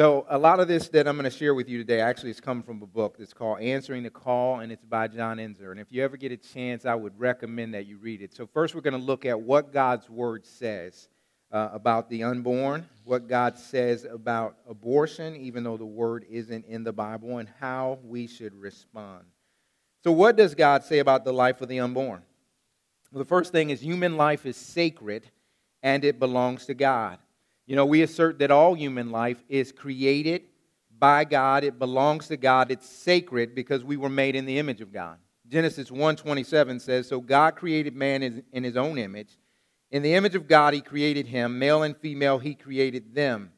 So, a lot of this that I'm going to share with you today actually has come from a book that's called Answering the Call, and it's by John Ensor. And if you ever get a chance, I would recommend that you read it. So, first, we're going to look at what God's Word says uh, about the unborn, what God says about abortion, even though the Word isn't in the Bible, and how we should respond. So, what does God say about the life of the unborn? Well, the first thing is human life is sacred and it belongs to God. You know, we assert that all human life is created by God, it belongs to God, it's sacred because we were made in the image of God. Genesis 1:27 says, "So God created man in his own image. In the image of God he created him, male and female he created them."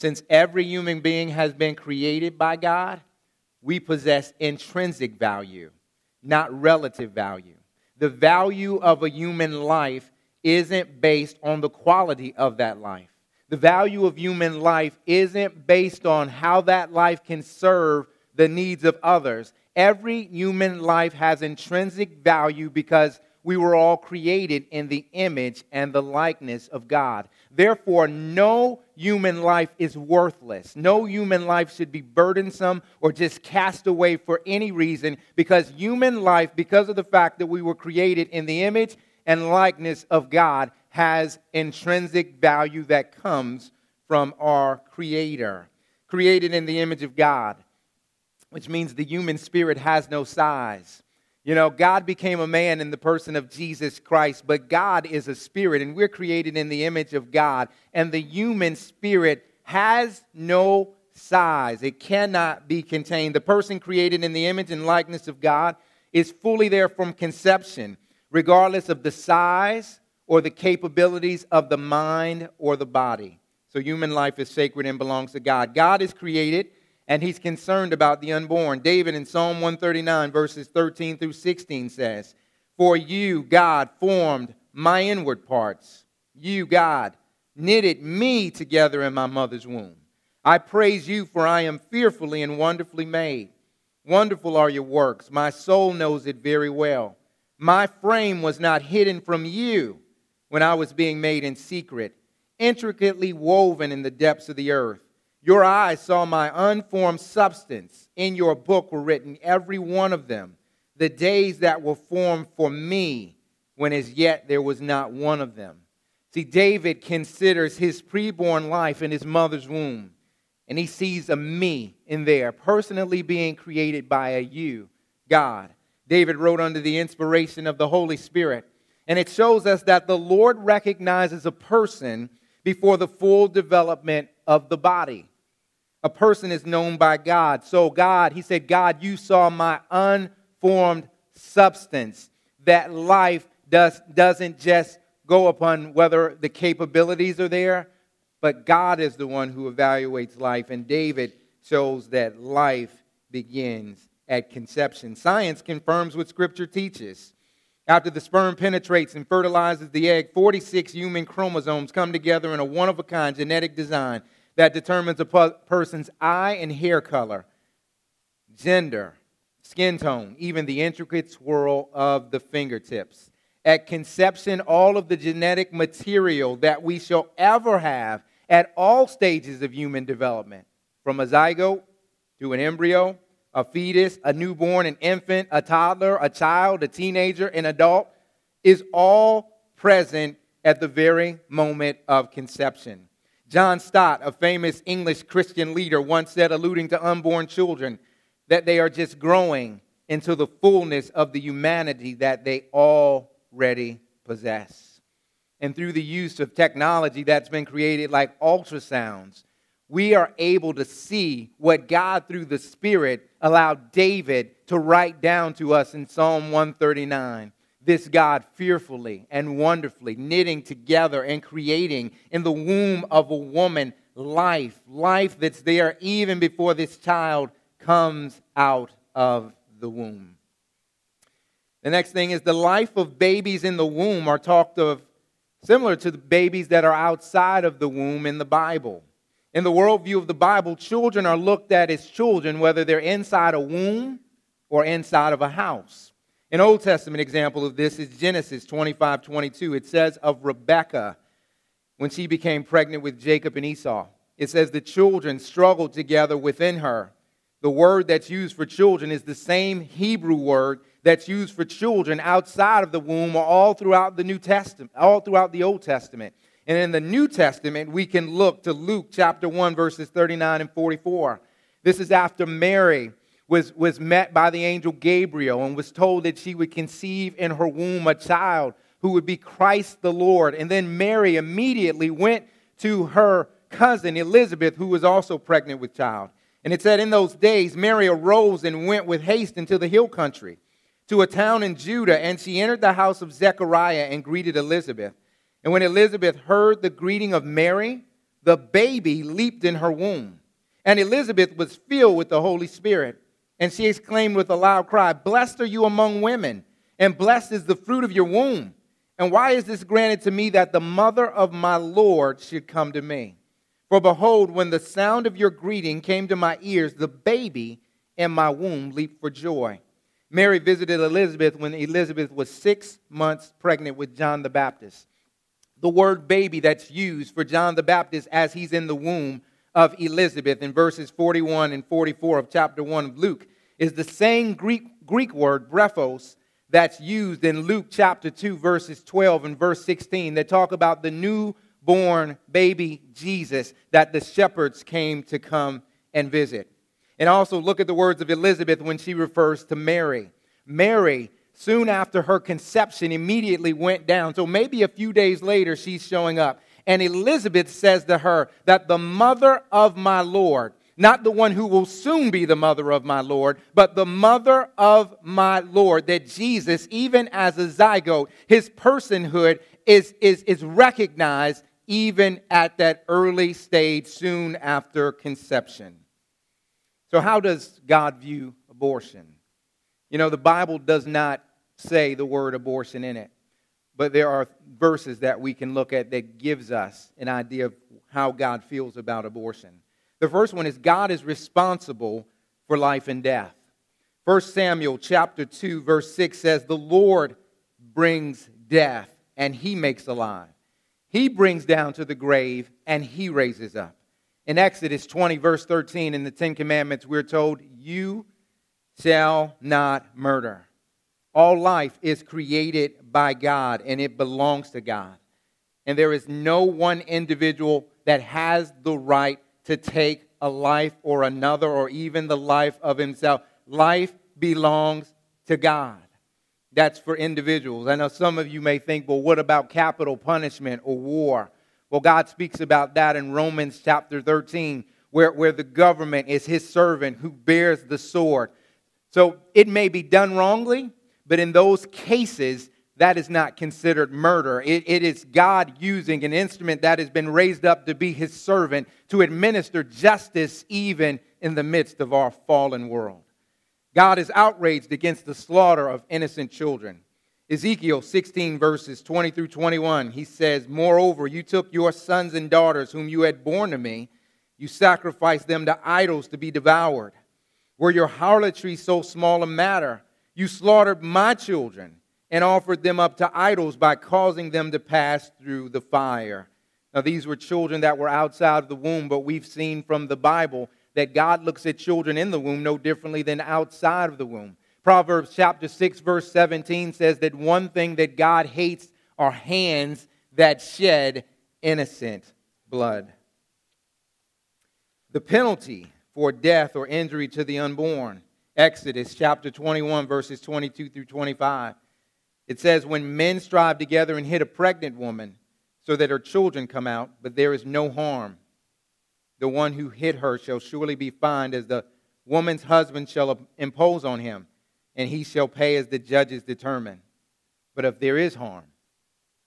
Since every human being has been created by God, we possess intrinsic value, not relative value. The value of a human life isn't based on the quality of that life the value of human life isn't based on how that life can serve the needs of others. Every human life has intrinsic value because we were all created in the image and the likeness of God. Therefore, no human life is worthless. No human life should be burdensome or just cast away for any reason because human life, because of the fact that we were created in the image and likeness of God, has intrinsic value that comes from our Creator, created in the image of God, which means the human spirit has no size. You know, God became a man in the person of Jesus Christ, but God is a spirit, and we're created in the image of God, and the human spirit has no size. It cannot be contained. The person created in the image and likeness of God is fully there from conception, regardless of the size or the capabilities of the mind or the body. So human life is sacred and belongs to God. God is created and he's concerned about the unborn. David in Psalm 139, verses 13 through 16 says, For you, God, formed my inward parts. You, God, knitted me together in my mother's womb. I praise you, for I am fearfully and wonderfully made. Wonderful are your works. My soul knows it very well. My frame was not hidden from you when I was being made in secret, intricately woven in the depths of the earth. Your eyes saw my unformed substance. In your book were written, every one of them, the days that were formed for me, when as yet there was not one of them. See, David considers his preborn life in his mother's womb, and he sees a me in there, personally being created by a you, God. David wrote under the inspiration of the Holy Spirit and it shows us that the Lord recognizes a person before the full development of the body. A person is known by God. So, God, he said, God, you saw my unformed substance. That life does, doesn't just go upon whether the capabilities are there, but God is the one who evaluates life. And David shows that life begins at conception. Science confirms what Scripture teaches. After the sperm penetrates and fertilizes the egg, 46 human chromosomes come together in a one of a kind genetic design that determines a person's eye and hair color, gender, skin tone, even the intricate swirl of the fingertips. At conception, all of the genetic material that we shall ever have at all stages of human development, from a zygote to an embryo a fetus, a newborn, an infant, a toddler, a child, a teenager, an adult, is all present at the very moment of conception. John Stott, a famous English Christian leader, once said, alluding to unborn children, that they are just growing into the fullness of the humanity that they already possess. And through the use of technology that's been created, like ultrasounds, we are able to see what God, through the Spirit, allowed David to write down to us in Psalm 139. This God fearfully and wonderfully knitting together and creating in the womb of a woman life, life that's there even before this child comes out of the womb. The next thing is the life of babies in the womb are talked of similar to the babies that are outside of the womb in the Bible. In the worldview of the Bible, children are looked at as children, whether they're inside a womb or inside of a house. An Old Testament example of this is Genesis 25 22. It says of Rebekah when she became pregnant with Jacob and Esau. it says the children struggled together within her. The word that's used for children is the same Hebrew word that's used for children outside of the womb or all throughout the New Testament, all throughout the Old Testament. And in the New Testament, we can look to Luke chapter 1, verses 39 and 44. This is after Mary was, was met by the angel Gabriel and was told that she would conceive in her womb a child who would be Christ the Lord. And then Mary immediately went to her cousin Elizabeth, who was also pregnant with child. And it said, In those days, Mary arose and went with haste into the hill country to a town in Judah, and she entered the house of Zechariah and greeted Elizabeth. And when Elizabeth heard the greeting of Mary, the baby leaped in her womb. And Elizabeth was filled with the Holy Spirit. And she exclaimed with a loud cry, Blessed are you among women, and blessed is the fruit of your womb. And why is this granted to me that the mother of my Lord should come to me? For behold, when the sound of your greeting came to my ears, the baby in my womb leaped for joy. Mary visited Elizabeth when Elizabeth was six months pregnant with John the Baptist. The word baby that's used for John the Baptist as he's in the womb of Elizabeth in verses 41 and 44 of chapter 1 of Luke is the same Greek, Greek word, brephos, that's used in Luke chapter 2, verses 12 and verse 16 that talk about the newborn baby Jesus that the shepherds came to come and visit. And also look at the words of Elizabeth when she refers to Mary. Mary, soon after her conception, immediately went down. So maybe a few days later, she's showing up. And Elizabeth says to her that the mother of my Lord, not the one who will soon be the mother of my Lord, but the mother of my Lord, that Jesus, even as a zygote, his personhood is, is, is recognized even at that early stage soon after conception. So, how does God view abortion? You know, the Bible does not say the word abortion in it, but there are verses that we can look at that gives us an idea of how God feels about abortion. The first one is God is responsible for life and death. 1 Samuel chapter 2 verse 6 says the Lord brings death and he makes alive. He brings down to the grave and he raises up. In Exodus 20, verse 13, in the Ten Commandments, we're told, You shall not murder. All life is created by God and it belongs to God. And there is no one individual that has the right to take a life or another or even the life of himself. Life belongs to God. That's for individuals. I know some of you may think, well, what about capital punishment or war? Well, God speaks about that in Romans chapter 13, where, where the government is his servant who bears the sword. So it may be done wrongly, but in those cases, that is not considered murder. It, it is God using an instrument that has been raised up to be his servant to administer justice even in the midst of our fallen world. God is outraged against the slaughter of innocent children. Ezekiel 16, verses 20 through 21, he says, Moreover, you took your sons and daughters, whom you had born to me, you sacrificed them to idols to be devoured. Were your harlotry so small a matter? You slaughtered my children and offered them up to idols by causing them to pass through the fire. Now, these were children that were outside of the womb, but we've seen from the Bible that God looks at children in the womb no differently than outside of the womb. Proverbs chapter 6, verse 17 says that one thing that God hates are hands that shed innocent blood. The penalty for death or injury to the unborn. Exodus chapter 21, verses 22 through 25. It says, When men strive together and hit a pregnant woman so that her children come out, but there is no harm, the one who hit her shall surely be fined, as the woman's husband shall impose on him and he shall pay as the judges determine. But if there is harm,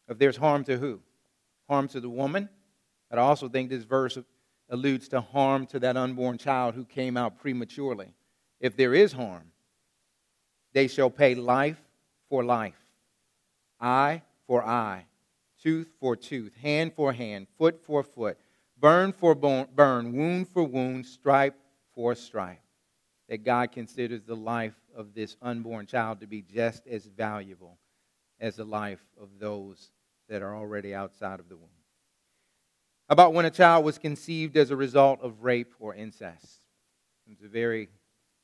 if there's harm to who? Harm to the woman. But I also think this verse alludes to harm to that unborn child who came out prematurely. If there is harm, they shall pay life for life, eye for eye, tooth for tooth, hand for hand, foot for foot, burn for burn, wound for wound, stripe for stripe that God considers the life of this unborn child to be just as valuable as the life of those that are already outside of the womb. About when a child was conceived as a result of rape or incest. It's a very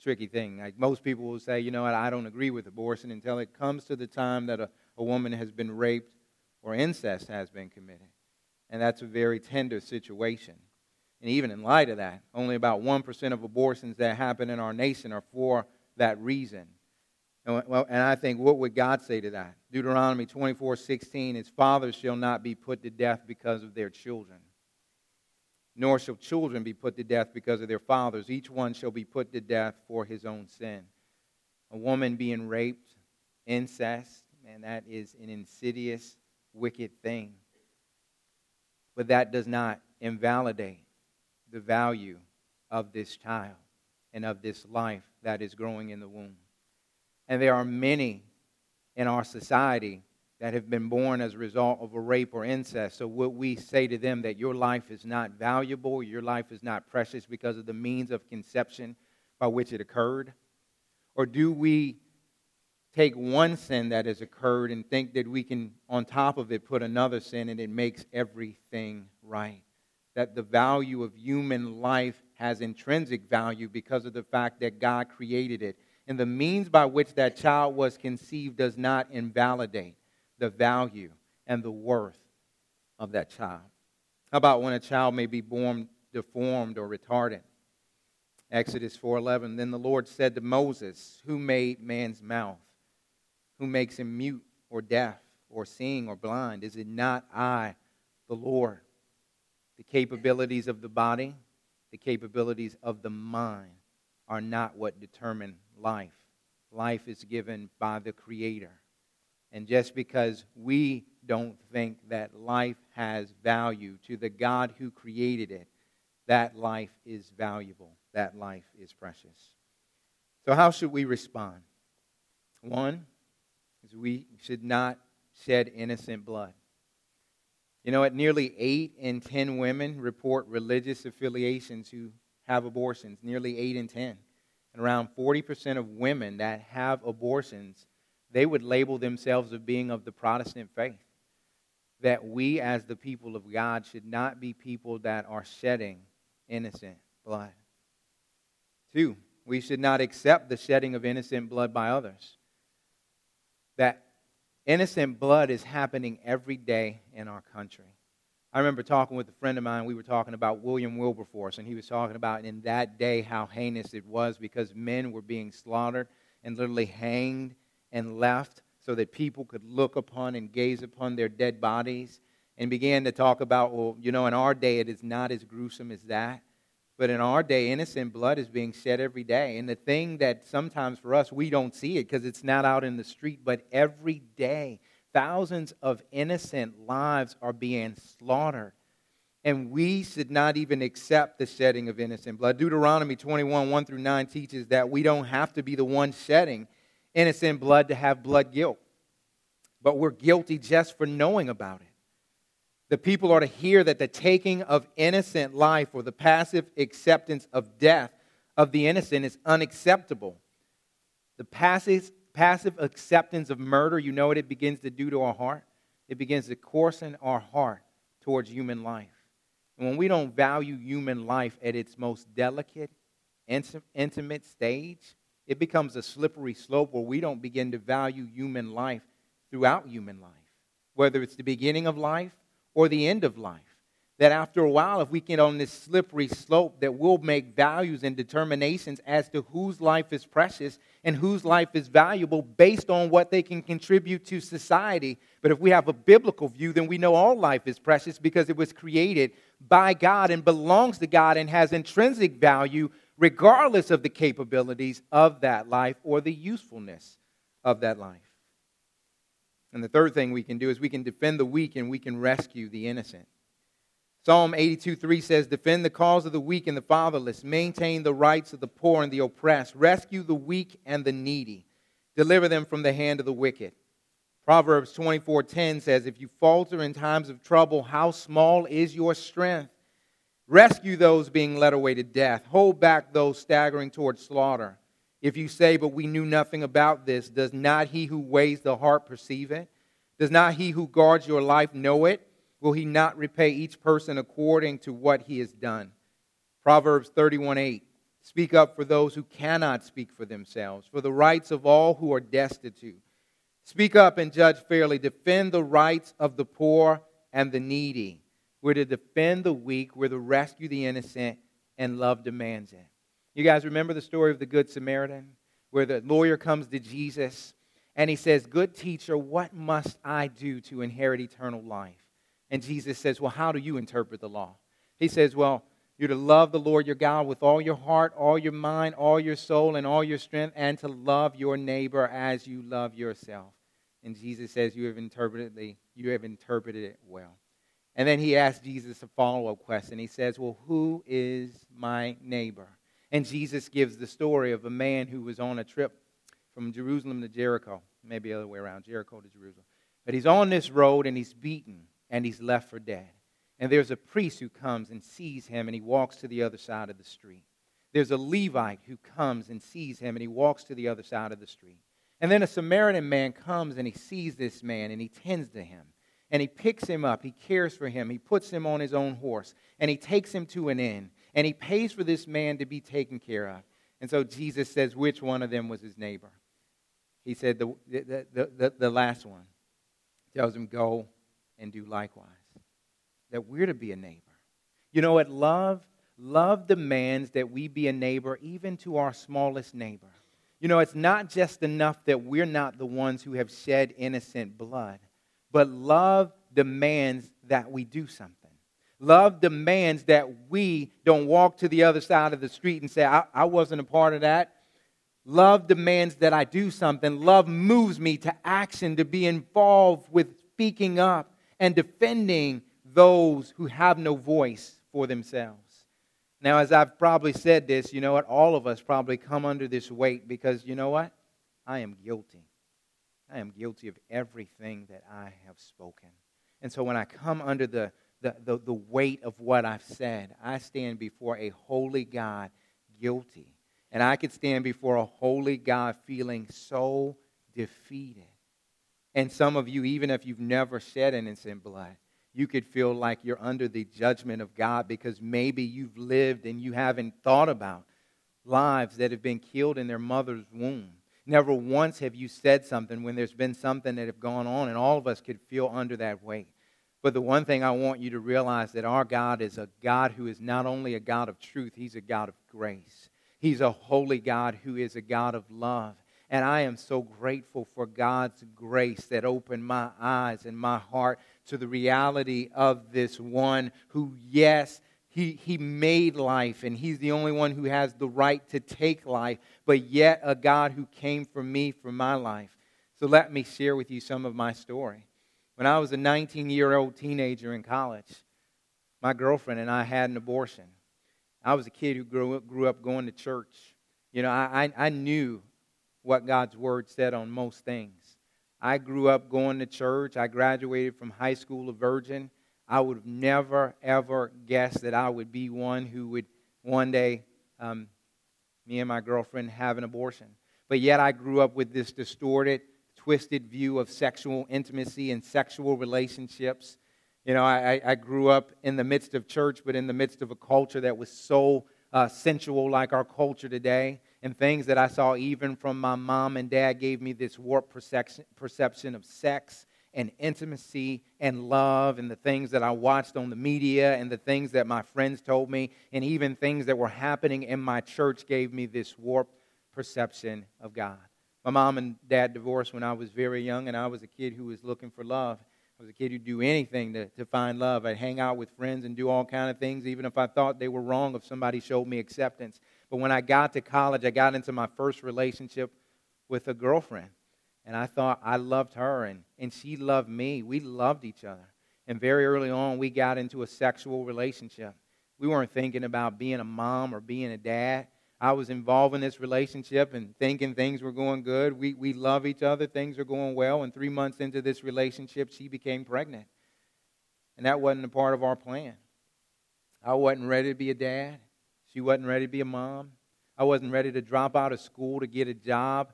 tricky thing. Like most people will say, you know what, I don't agree with abortion until it comes to the time that a, a woman has been raped or incest has been committed. And that's a very tender situation. And even in light of that, only about 1% of abortions that happen in our nation are for that reason. And, well, and I think, what would God say to that? Deuteronomy 24 16, His fathers shall not be put to death because of their children, nor shall children be put to death because of their fathers. Each one shall be put to death for his own sin. A woman being raped, incest, man, that is an insidious, wicked thing. But that does not invalidate the value of this child and of this life that is growing in the womb. And there are many in our society that have been born as a result of a rape or incest. So, would we say to them that your life is not valuable, your life is not precious because of the means of conception by which it occurred? Or do we take one sin that has occurred and think that we can, on top of it, put another sin and it makes everything right? that the value of human life has intrinsic value because of the fact that God created it. And the means by which that child was conceived does not invalidate the value and the worth of that child. How about when a child may be born deformed or retarded? Exodus 4:11 Then the Lord said to Moses, "Who made man's mouth? Who makes him mute or deaf or seeing or blind? Is it not I, the Lord?" The capabilities of the body, the capabilities of the mind are not what determine life. Life is given by the Creator. And just because we don't think that life has value to the God who created it, that life is valuable. That life is precious. So, how should we respond? One is we should not shed innocent blood. You know, at nearly 8 in 10 women report religious affiliations who have abortions, nearly 8 in 10. And around 40% of women that have abortions, they would label themselves as being of the Protestant faith. That we, as the people of God, should not be people that are shedding innocent blood. Two, we should not accept the shedding of innocent blood by others. That Innocent blood is happening every day in our country. I remember talking with a friend of mine. We were talking about William Wilberforce, and he was talking about in that day how heinous it was because men were being slaughtered and literally hanged and left so that people could look upon and gaze upon their dead bodies. And began to talk about, well, you know, in our day it is not as gruesome as that. But in our day, innocent blood is being shed every day. And the thing that sometimes for us, we don't see it because it's not out in the street, but every day, thousands of innocent lives are being slaughtered. And we should not even accept the shedding of innocent blood. Deuteronomy 21, 1 through 9 teaches that we don't have to be the one shedding innocent blood to have blood guilt. But we're guilty just for knowing about it the people are to hear that the taking of innocent life or the passive acceptance of death of the innocent is unacceptable. The passive, passive acceptance of murder, you know what it begins to do to our heart? It begins to coarsen our heart towards human life. And when we don't value human life at its most delicate, intimate stage, it becomes a slippery slope where we don't begin to value human life throughout human life. Whether it's the beginning of life or the end of life. That after a while, if we get on this slippery slope, that we'll make values and determinations as to whose life is precious and whose life is valuable based on what they can contribute to society. But if we have a biblical view, then we know all life is precious because it was created by God and belongs to God and has intrinsic value regardless of the capabilities of that life or the usefulness of that life. And the third thing we can do is we can defend the weak and we can rescue the innocent. Psalm 82 3 says, Defend the cause of the weak and the fatherless, maintain the rights of the poor and the oppressed, rescue the weak and the needy, deliver them from the hand of the wicked. Proverbs 24:10 says, If you falter in times of trouble, how small is your strength? Rescue those being led away to death, hold back those staggering towards slaughter. If you say, But we knew nothing about this, does not he who weighs the heart perceive it? Does not he who guards your life know it? will he not repay each person according to what he has done? Proverbs 31 8. Speak up for those who cannot speak for themselves, for the rights of all who are destitute. Speak up and judge fairly. Defend the rights of the poor and the needy. We're to defend the weak, we're to rescue the innocent, and love demands it. You guys remember the story of the Good Samaritan, where the lawyer comes to Jesus and he says, Good teacher, what must I do to inherit eternal life? And Jesus says, Well, how do you interpret the law? He says, Well, you're to love the Lord your God with all your heart, all your mind, all your soul, and all your strength, and to love your neighbor as you love yourself. And Jesus says, You have interpreted, the, you have interpreted it well. And then he asks Jesus a follow up question. He says, Well, who is my neighbor? And Jesus gives the story of a man who was on a trip from Jerusalem to Jericho, maybe the other way around, Jericho to Jerusalem. But he's on this road and he's beaten and he's left for dead. And there's a priest who comes and sees him and he walks to the other side of the street. There's a Levite who comes and sees him and he walks to the other side of the street. And then a Samaritan man comes and he sees this man and he tends to him. And he picks him up, he cares for him, he puts him on his own horse, and he takes him to an inn. And he pays for this man to be taken care of. And so Jesus says, which one of them was his neighbor? He said, the, the, the, the, last one. Tells him, go and do likewise that we're to be a neighbor. You know what? Love, love demands that we be a neighbor even to our smallest neighbor. You know, it's not just enough that we're not the ones who have shed innocent blood, but love demands that we do something. Love demands that we don't walk to the other side of the street and say, I, I wasn't a part of that. Love demands that I do something. Love moves me to action, to be involved with speaking up and defending those who have no voice for themselves. Now, as I've probably said this, you know what? All of us probably come under this weight because you know what? I am guilty. I am guilty of everything that I have spoken. And so when I come under the, the, the, the weight of what I've said, I stand before a holy God guilty. And I could stand before a holy God feeling so defeated. And some of you, even if you've never shed innocent blood, you could feel like you're under the judgment of God because maybe you've lived and you haven't thought about lives that have been killed in their mother's womb. Never once have you said something when there's been something that have gone on, and all of us could feel under that weight. But the one thing I want you to realize that our God is a God who is not only a God of truth, He's a God of grace. He's a holy God who is a God of love. And I am so grateful for God's grace that opened my eyes and my heart to the reality of this one who, yes, he, he made life and he's the only one who has the right to take life, but yet a God who came for me for my life. So let me share with you some of my story. When I was a 19 year old teenager in college, my girlfriend and I had an abortion. I was a kid who grew up, grew up going to church. You know, I, I, I knew what God's word said on most things. I grew up going to church. I graduated from high school a virgin. I would have never, ever guessed that I would be one who would one day, um, me and my girlfriend, have an abortion. But yet I grew up with this distorted, twisted view of sexual intimacy and sexual relationships. You know, I, I grew up in the midst of church, but in the midst of a culture that was so uh, sensual like our culture today and things that I saw even from my mom and dad gave me this warped perception, perception of sex and intimacy and love and the things that I watched on the media and the things that my friends told me and even things that were happening in my church gave me this warped perception of God. My mom and dad divorced when I was very young and I was a kid who was looking for love. I was a kid who'd do anything to, to find love. I'd hang out with friends and do all kind of things, even if I thought they were wrong, if somebody showed me acceptance. But when I got to college, I got into my first relationship with a girlfriend. And I thought I loved her and, and she loved me. We loved each other. And very early on, we got into a sexual relationship. We weren't thinking about being a mom or being a dad. I was involved in this relationship and thinking things were going good. We, we love each other, things are going well. And three months into this relationship, she became pregnant. And that wasn't a part of our plan. I wasn't ready to be a dad. She wasn't ready to be a mom. I wasn't ready to drop out of school to get a job.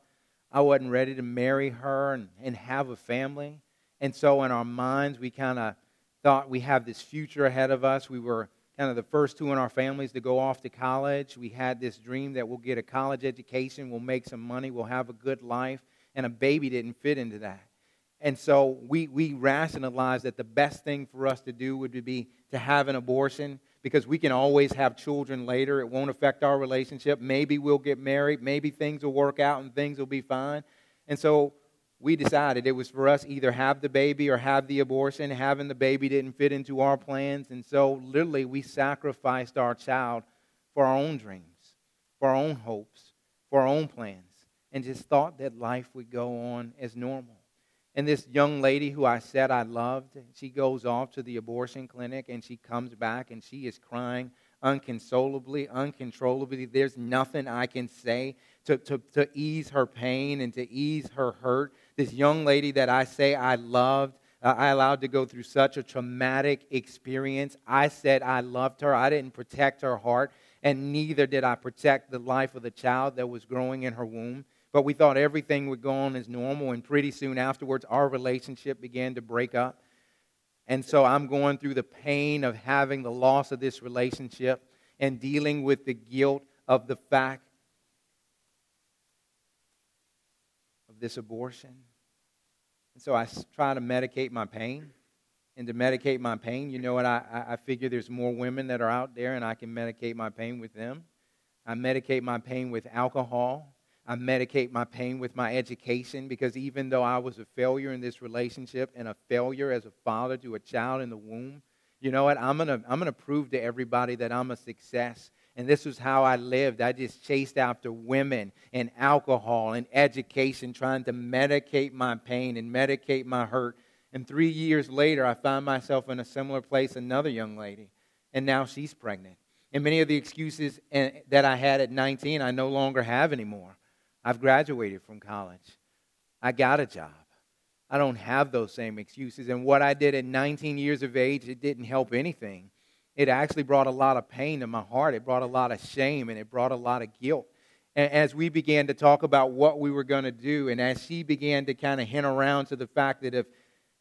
I wasn't ready to marry her and, and have a family. And so in our minds, we kind of thought we have this future ahead of us. We were kind of the first two in our families to go off to college. We had this dream that we'll get a college education, we'll make some money, we'll have a good life, and a baby didn't fit into that. And so we, we rationalized that the best thing for us to do would be to have an abortion because we can always have children later. It won't affect our relationship. Maybe we'll get married. Maybe things will work out and things will be fine. And so we decided it was for us either have the baby or have the abortion. Having the baby didn't fit into our plans. And so literally we sacrificed our child for our own dreams, for our own hopes, for our own plans, and just thought that life would go on as normal. And this young lady who I said I loved, she goes off to the abortion clinic and she comes back and she is crying unconsolably, uncontrollably. There's nothing I can say to, to, to ease her pain and to ease her hurt. This young lady that I say I loved, uh, I allowed to go through such a traumatic experience. I said I loved her. I didn't protect her heart, and neither did I protect the life of the child that was growing in her womb. But we thought everything would go on as normal, and pretty soon afterwards, our relationship began to break up. And so I'm going through the pain of having the loss of this relationship and dealing with the guilt of the fact of this abortion. And so I try to medicate my pain. And to medicate my pain, you know what? I, I figure there's more women that are out there, and I can medicate my pain with them. I medicate my pain with alcohol. I medicate my pain with my education because even though I was a failure in this relationship and a failure as a father to a child in the womb, you know what? I'm going to I'm going to prove to everybody that I'm a success. And this was how I lived. I just chased after women and alcohol and education, trying to medicate my pain and medicate my hurt. And three years later, I found myself in a similar place, another young lady. And now she's pregnant. And many of the excuses eh, that I had at 19, I no longer have anymore. I've graduated from college. I got a job. I don't have those same excuses. And what I did at 19 years of age, it didn't help anything. It actually brought a lot of pain to my heart. It brought a lot of shame and it brought a lot of guilt. And as we began to talk about what we were going to do, and as she began to kind of hint around to the fact that if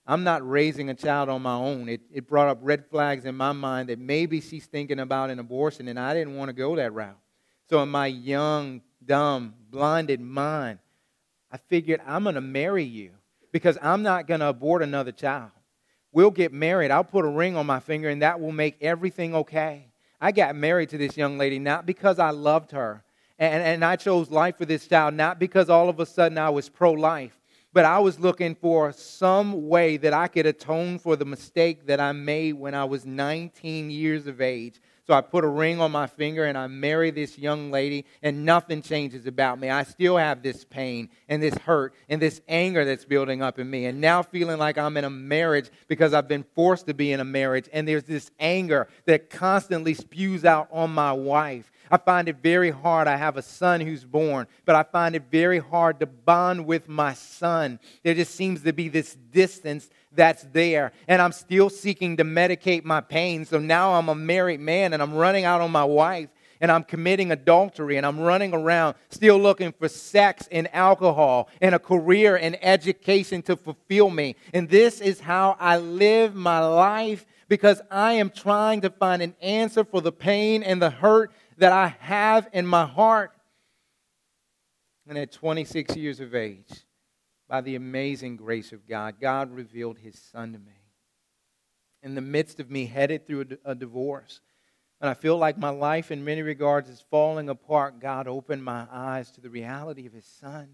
I'm not raising a child on my own, it, it brought up red flags in my mind that maybe she's thinking about an abortion, and I didn't want to go that route. So, in my young dumb, blinded mind, I figured I'm going to marry you because I'm not going to abort another child. We'll get married. I'll put a ring on my finger, and that will make everything okay. I got married to this young lady not because I loved her, and, and I chose life for this child not because all of a sudden I was pro life, but I was looking for some way that I could atone for the mistake that I made when I was 19 years of age so I put a ring on my finger and I marry this young lady, and nothing changes about me. I still have this pain and this hurt and this anger that's building up in me. And now feeling like I'm in a marriage because I've been forced to be in a marriage, and there's this anger that constantly spews out on my wife. I find it very hard. I have a son who's born, but I find it very hard to bond with my son. There just seems to be this distance that's there. And I'm still seeking to medicate my pain. So now I'm a married man and I'm running out on my wife and I'm committing adultery and I'm running around still looking for sex and alcohol and a career and education to fulfill me. And this is how I live my life because I am trying to find an answer for the pain and the hurt that I have in my heart. And at 26 years of age, by the amazing grace of God, God revealed his son to me. In the midst of me headed through a, divorce, and I feel like my life in many regards is falling apart, God opened my eyes to the reality of his son,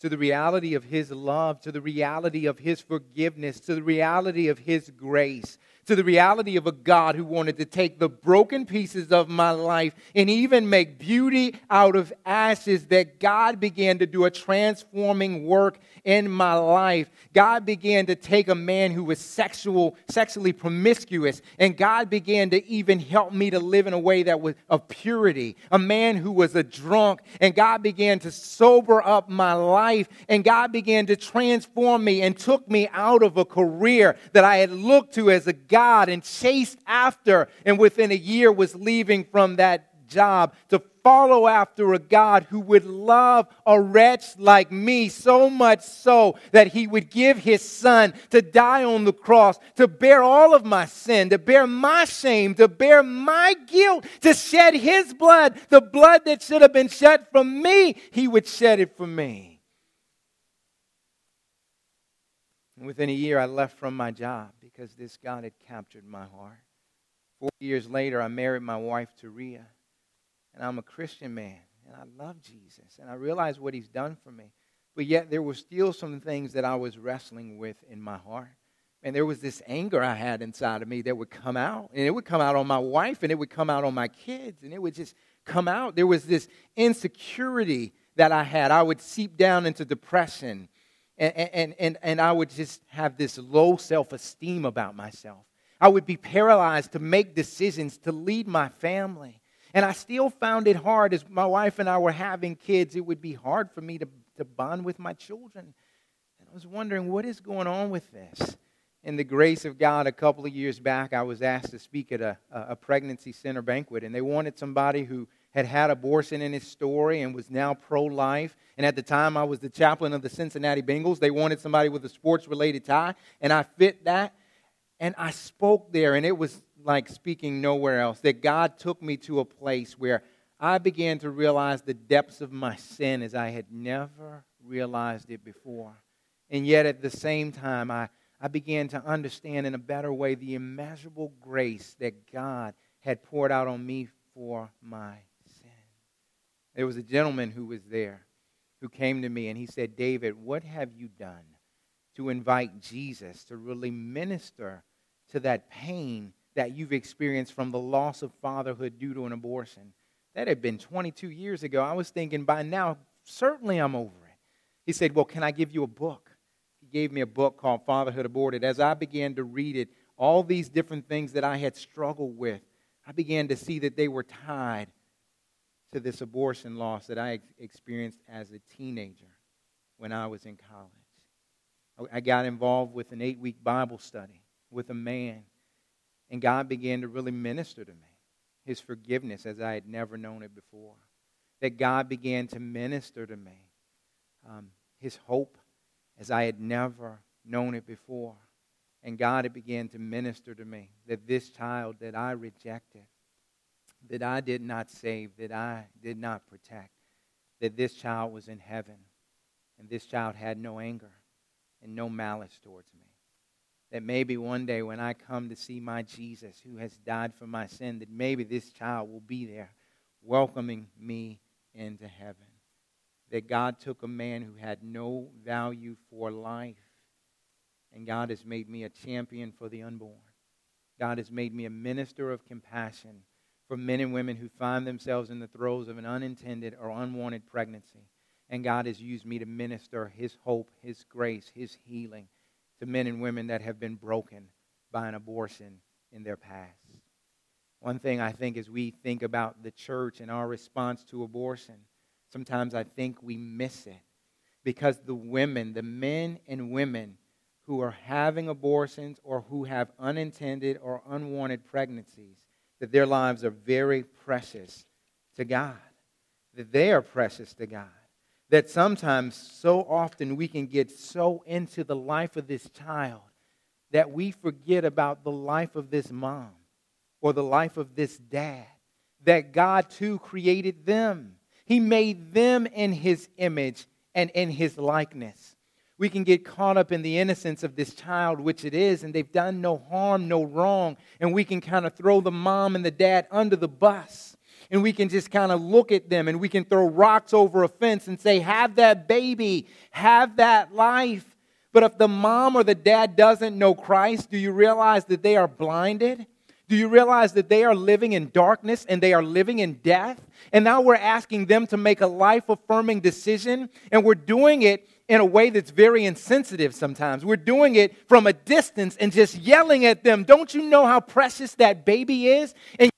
to the reality of his love, to the reality of his forgiveness, to the reality of his grace, to the reality of a God who wanted to take the broken pieces of my life and even make beauty out of ashes, that God began to do a transforming work in my life. God began to take a man who was sexual, sexually promiscuous, and God began to even help me to live in a way that was of purity. A man who was a drunk, and God began to sober up my life, and God began to transform me and took me out of a career that I had looked to as a God and chased after, and within a year was leaving from that job to follow after a God who would love a wretch like me so much so that he would give his son to die on the cross, to bear all of my sin, to bear my shame, to bear my guilt, to shed his blood, the blood that should have been shed for me, he would shed it for me. Within a year, I left from my job because this God had captured my heart. Four years later, I married my wife, Taria, and I'm a Christian man, and I love Jesus, and I realize what he's done for me. But yet, there were still some things that I was wrestling with in my heart. And there was this anger I had inside of me that would come out, and it would come out on my wife, and it would come out on my kids, and it would just come out. There was this insecurity that I had. I would seep down into depression, and, and, and, and I would just have this low self esteem about myself. I would be paralyzed to make decisions, to lead my family. And I still found it hard as my wife and I were having kids. It would be hard for me to, to bond with my children. And I was wondering, what is going on with this? In the grace of God, a couple of years back, I was asked to speak at a, a pregnancy center banquet, and they wanted somebody who had had abortion in his story and was now pro life. And at the time, I was the chaplain of the Cincinnati Bengals. They wanted somebody with a sports related tie, and I fit that. And I spoke there, and it was like speaking nowhere else. That God took me to a place where I began to realize the depths of my sin as I had never realized it before. And yet, at the same time, I, I began to understand in a better way the immeasurable grace that God had poured out on me for my. There was a gentleman who was there who came to me and he said, David, what have you done to invite Jesus to really minister to that pain that you've experienced from the loss of fatherhood due to an abortion. That had been 22 years ago. I was thinking by now, certainly I'm over it. He said, Well, can I give you a book? He gave me a book called Fatherhood Aborted. As I began to read it, all these different things that I had struggled with, I began to see that they were tied to this abortion loss that I experienced as a teenager when I was in college. I got involved with an eight week Bible study with a man. And God began to really minister to me his forgiveness as I had never known it before. That God began to minister to me um, his hope as I had never known it before. And God had began to minister to me that this child that I rejected, that I did not save, that I did not protect, that this child was in heaven. And this child had no anger and no malice towards me that maybe one day when I come to see my Jesus who has died for my sin, that maybe this child will be there welcoming me into heaven. That God took a man who had no value for life, and God has made me a champion for the unborn. God has made me a minister of compassion for men and women who find themselves in the throes of an unintended or unwanted pregnancy. And God has used me to minister His hope, His grace, His healing to men and women that have been broken by an abortion in their past. One thing I think as we think about the church and our response to abortion, sometimes I think we miss it because the women, the men and women who are having abortions or who have unintended or unwanted pregnancies, that their lives are very precious to God, that they are precious to God that sometimes, so often, we can get so into the life of this child that we forget about the life of this mom or the life of this dad, that God too created them. He made them in His image and in His likeness. We can get caught up in the innocence of this child, which it is, and they've done no harm, no wrong, and we can kind of throw the mom and the dad under the bus and we can just kind of look at them and we can throw rocks over a fence and say, Have that baby, have that life. But if the mom or the dad doesn't know Christ, do you realize that they are blinded? Do you realize that they are living in darkness and they are living in death? And now we're asking them to make a life affirming decision, and we're doing it in a way that's very insensitive sometimes. We're doing it from a distance and just yelling at them. Don't you know how precious that baby is? And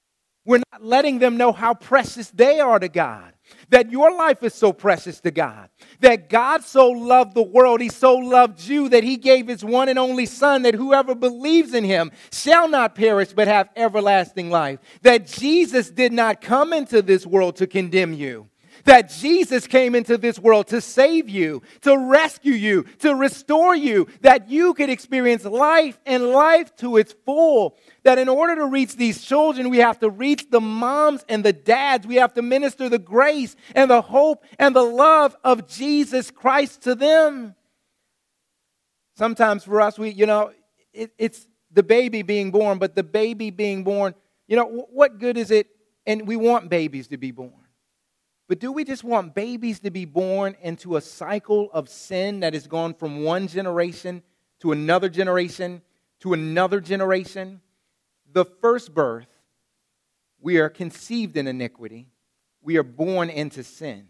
We're not letting them know how precious they are to God. That your life is so precious to God. That God so loved the world, He so loved you that He gave His one and only Son, that whoever believes in Him shall not perish but have everlasting life. That Jesus did not come into this world to condemn you that Jesus came into this world to save you, to rescue you, to restore you, that you could experience life and life to its full. That in order to reach these children, we have to reach the moms and the dads. We have to minister the grace and the hope and the love of Jesus Christ to them. Sometimes for us, we, you know, it, it's the baby being born, but the baby being born, you know, what good is it? And we want babies to be born. But do we just want babies to be born into a cycle of sin that has gone from one generation to another generation to another generation? The first birth, we are conceived in iniquity, we are born into sin.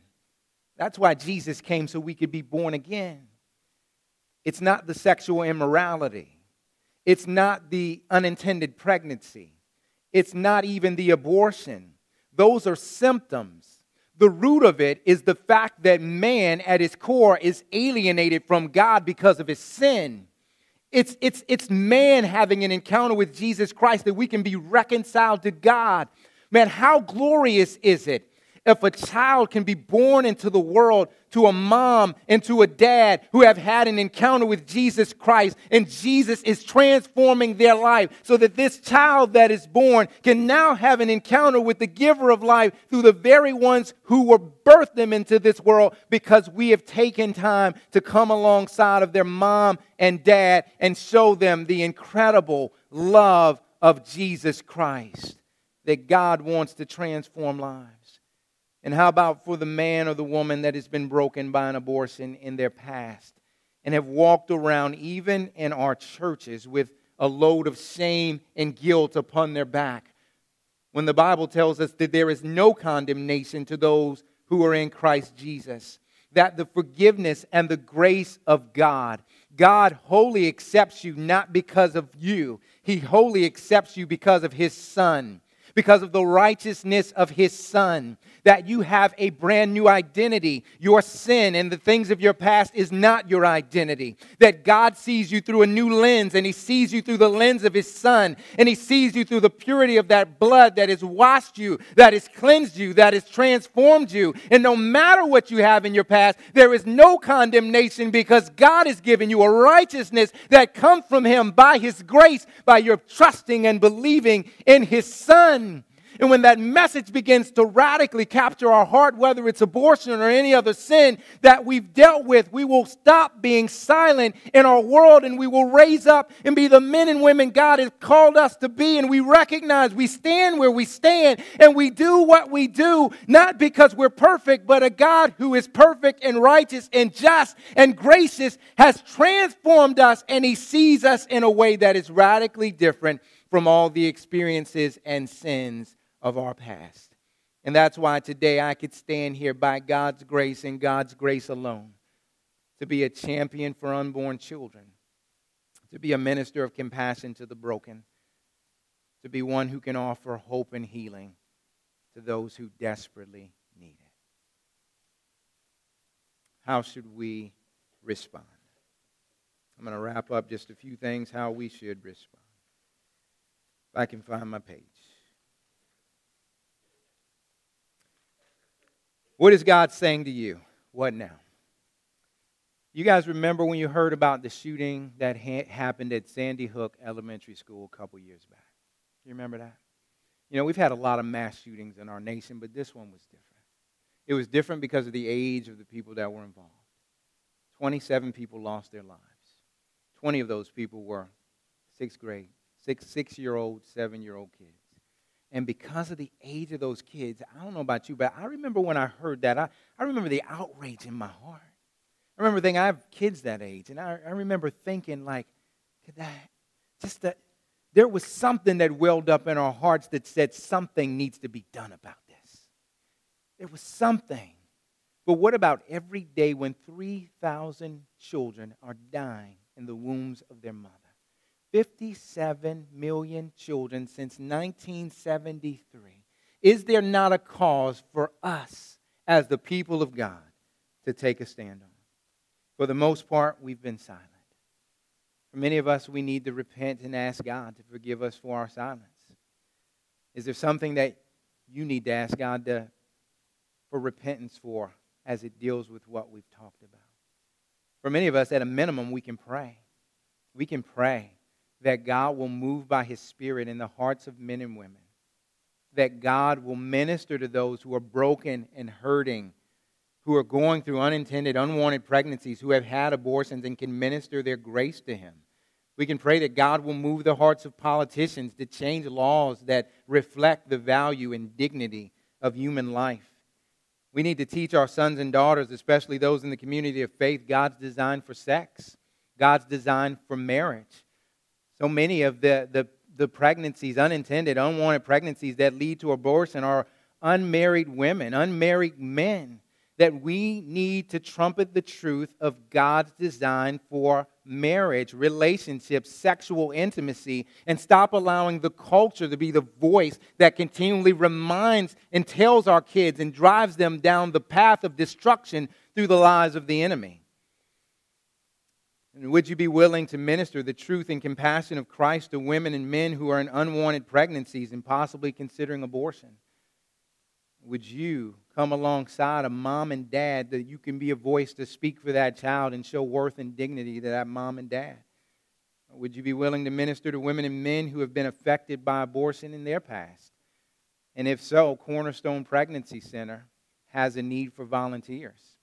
That's why Jesus came so we could be born again. It's not the sexual immorality. It's not the unintended pregnancy. It's not even the abortion. Those are symptoms the root of it is the fact that man at his core is alienated from God because of his sin. It's, it's, it's man having an encounter with Jesus Christ that we can be reconciled to God. Man, how glorious is it if a child can be born into the world to a mom and to a dad who have had an encounter with Jesus Christ, and Jesus is transforming their life so that this child that is born can now have an encounter with the giver of life through the very ones who were birthed them into this world because we have taken time to come alongside of their mom and dad and show them the incredible love of Jesus Christ that God wants to transform lives. And how about for the man or the woman that has been broken by an abortion in their past and have walked around, even in our churches, with a load of shame and guilt upon their back? When the Bible tells us that there is no condemnation to those who are in Christ Jesus, that the forgiveness and the grace of God, God wholly accepts you not because of you, He wholly accepts you because of His Son because of the righteousness of his son, that you have a brand new identity. Your sin and the things of your past is not your identity. That God sees you through a new lens and he sees you through the lens of his son and he sees you through the purity of that blood that has washed you, that has cleansed you, that has transformed you. And no matter what you have in your past, there is no condemnation because God has given you a righteousness that comes from him by his grace, by your trusting and believing in his son. And when that message begins to radically capture our heart, whether it's abortion or any other sin that we've dealt with, we will stop being silent in our world and we will raise up and be the men and women God has called us to be. And we recognize we stand where we stand and we do what we do, not because we're perfect, but a God who is perfect and righteous and just and gracious has transformed us and he sees us in a way that is radically different from all the experiences and sins of our past. And that's why today I could stand here by God's grace and God's grace alone to be a champion for unborn children, to be a minister of compassion to the broken, to be one who can offer hope and healing to those who desperately need it. How should we respond? I'm going to wrap up just a few things how we should respond. If I can find my page. What is God saying to you? What now? You guys remember when you heard about the shooting that ha- happened at Sandy Hook Elementary School a couple years back? You remember that? You know, we've had a lot of mass shootings in our nation, but this one was different. It was different because of the age of the people that were involved. 27 people lost their lives. 20 of those people were sixth grade six six year old, seven year old kids. And because of the age of those kids, I don't know about you, but I remember when I heard that, I, I remember the outrage in my heart. I remember thinking, I have kids that age, and I, I remember thinking, like, could that, just that, there was something that welled up in our hearts that said something needs to be done about this. There was something. But what about every day when 3,000 children are dying in the wombs of their mother? 57 million children since 1973 is there not a cause for us as the people of God to take a stand on? For the most part, we've been silent. For many of us, we need to repent and ask God to forgive us for our silence. Is there something that you need to ask God to, for repentance for as it deals with what we've talked about? For many of us, at a minimum, we can pray. We can pray that God will move by His Spirit in the hearts of men and women, that God will minister to those who are broken and hurting, who are going through unintended, unwanted pregnancies, who have had abortions, and can minister their grace to Him. We can pray that God will move the hearts of politicians to change laws that reflect the value and dignity of human life. We need to teach our sons and daughters, especially those in the community of faith, God's design for sex, God's design for marriage. So many of the, the, the pregnancies, unintended, unwanted pregnancies that lead to abortion are unmarried women, unmarried men that we need to trumpet the truth of God's design for marriage, relationships, sexual intimacy, and stop allowing the culture to be the voice that continually reminds and tells our kids and drives them down the path of destruction through the lies of the enemy. And would you be willing to minister the truth and compassion of Christ to women and men who are in unwanted pregnancies and possibly considering abortion? Would you come alongside a mom and dad that you can be a voice to speak for that child and show worth and dignity to that mom and dad? Would you be willing to minister to women and men who have been affected by abortion in their past? And if so, Cornerstone Pregnancy Center has a need for volunteers.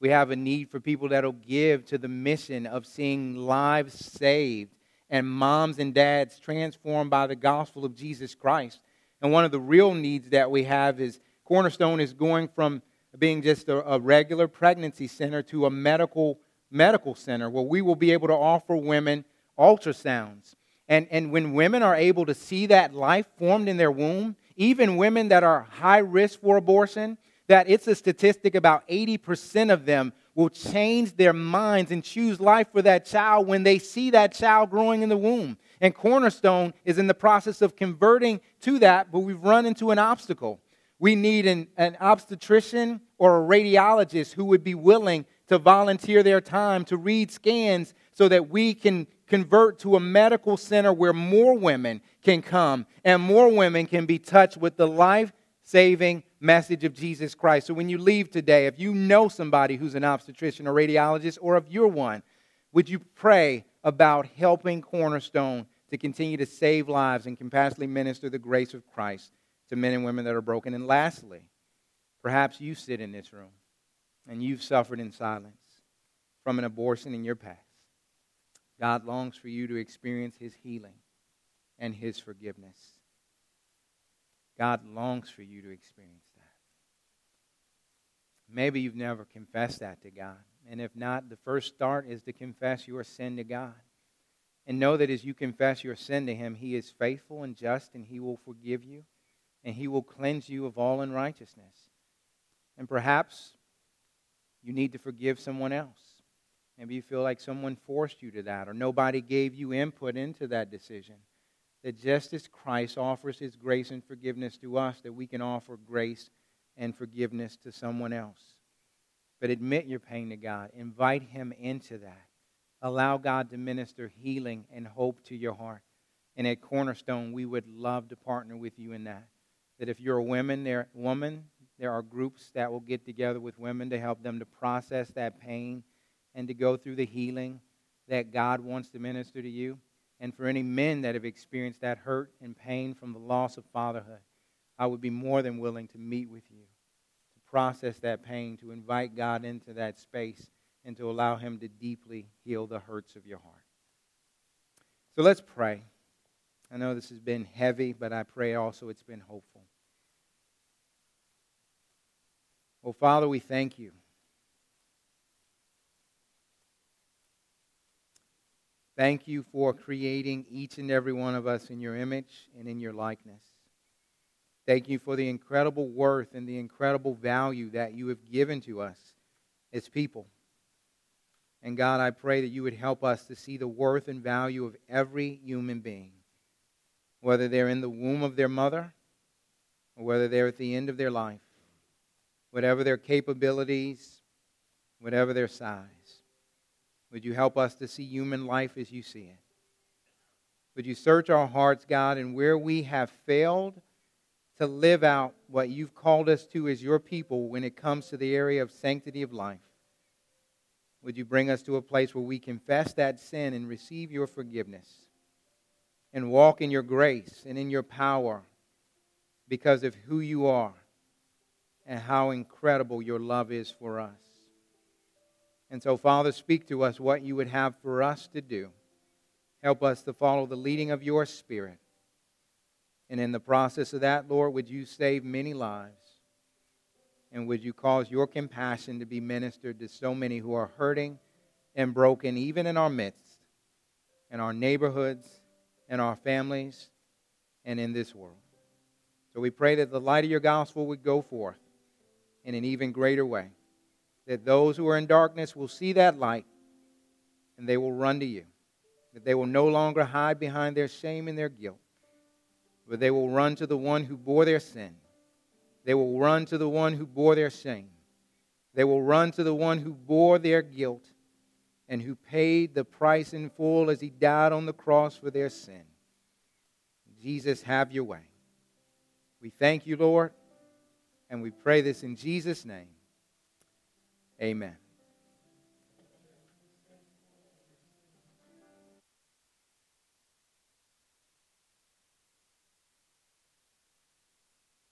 We have a need for people that will give to the mission of seeing lives saved and moms and dads transformed by the gospel of Jesus Christ. And one of the real needs that we have is Cornerstone is going from being just a, a, regular pregnancy center to a medical medical center where we will be able to offer women ultrasounds. And, and when women are able to see that life formed in their womb, even women that are high risk for abortion, that it's a statistic about 80% of them will change their minds and choose life for that child when they see that child growing in the womb. And Cornerstone is in the process of converting to that, but we've run into an obstacle. We need an, an obstetrician or a radiologist who would be willing to volunteer their time to read scans so that we can convert to a medical center where more women can come and more women can be touched with the life saving message of Jesus Christ. So when you leave today, if you know somebody who's an obstetrician or radiologist, or if you're one, would you pray about helping Cornerstone to continue to save lives and compassionately minister the grace of Christ to men and women that are broken. And lastly, perhaps you sit in this room and you've suffered in silence from an abortion in your past. God longs for you to experience his healing and his forgiveness. God longs for you to experience. Maybe you've never confessed that to God. And if not, the first start is to confess your sin to God. And know that as you confess your sin to Him, He is faithful and just and He will forgive you and he will cleanse you of all unrighteousness. And perhaps you need to forgive someone else. Maybe you feel like someone forced you to that, or nobody gave you input into that decision. That just as Christ offers his grace and forgiveness to us, that we can offer grace and forgiveness to someone else. But admit your pain to God, invite him into that. Allow God to minister healing and hope to your heart. And at Cornerstone, we would love to partner with you in that that if you're a woman, there, woman, there are groups that will get together with women to help them to process that pain and to go through the healing that God wants to minister to you. And for any men that have experienced that hurt and pain from the loss of fatherhood, I would be more than willing to meet with you process that pain, to invite God into that space, and to allow Him to deeply heal the hurts of your heart. So let's pray. I know this has been heavy, but I pray also it's been hopeful. Oh, Father, we thank you. Thank you for creating each and every one of us in your image and in your likeness. Thank you for the incredible worth and the incredible value that you have given to us as people. And God, I pray that you would help us to see the worth and value of every human being, whether they're in the womb of their mother or whether they're at the end of their life, whatever their capabilities, whatever their size. Would you help us to see human life as you see it? Would you search our hearts, God, and where we have failed to live out what you've called us to as your people when it comes to the area of sanctity of life? Would you bring us to a place where we confess that sin and receive your forgiveness and walk in your grace and in your power because of who you are and how incredible your love is for us? And so, Father, speak to us what you would have for us to do. Help us to follow the leading of your Spirit. And in the process of that, Lord, would you save many lives? And would you cause your compassion to be ministered to so many who are hurting and broken, even in our midst, in our neighborhoods, in our families, and in this world? So we pray that the light of your gospel would go forth in an even greater way that those who are in darkness will see that light and they will run to you. That they will no longer hide behind their shame and their guilt, but they will run to the one who bore their sin. They will run to the one who bore their shame. They will run to the one who bore their guilt and who paid the price in full as he died on the cross for their sin. Jesus, have your way. We thank you, Lord, and we pray this in Jesus' name. Amen.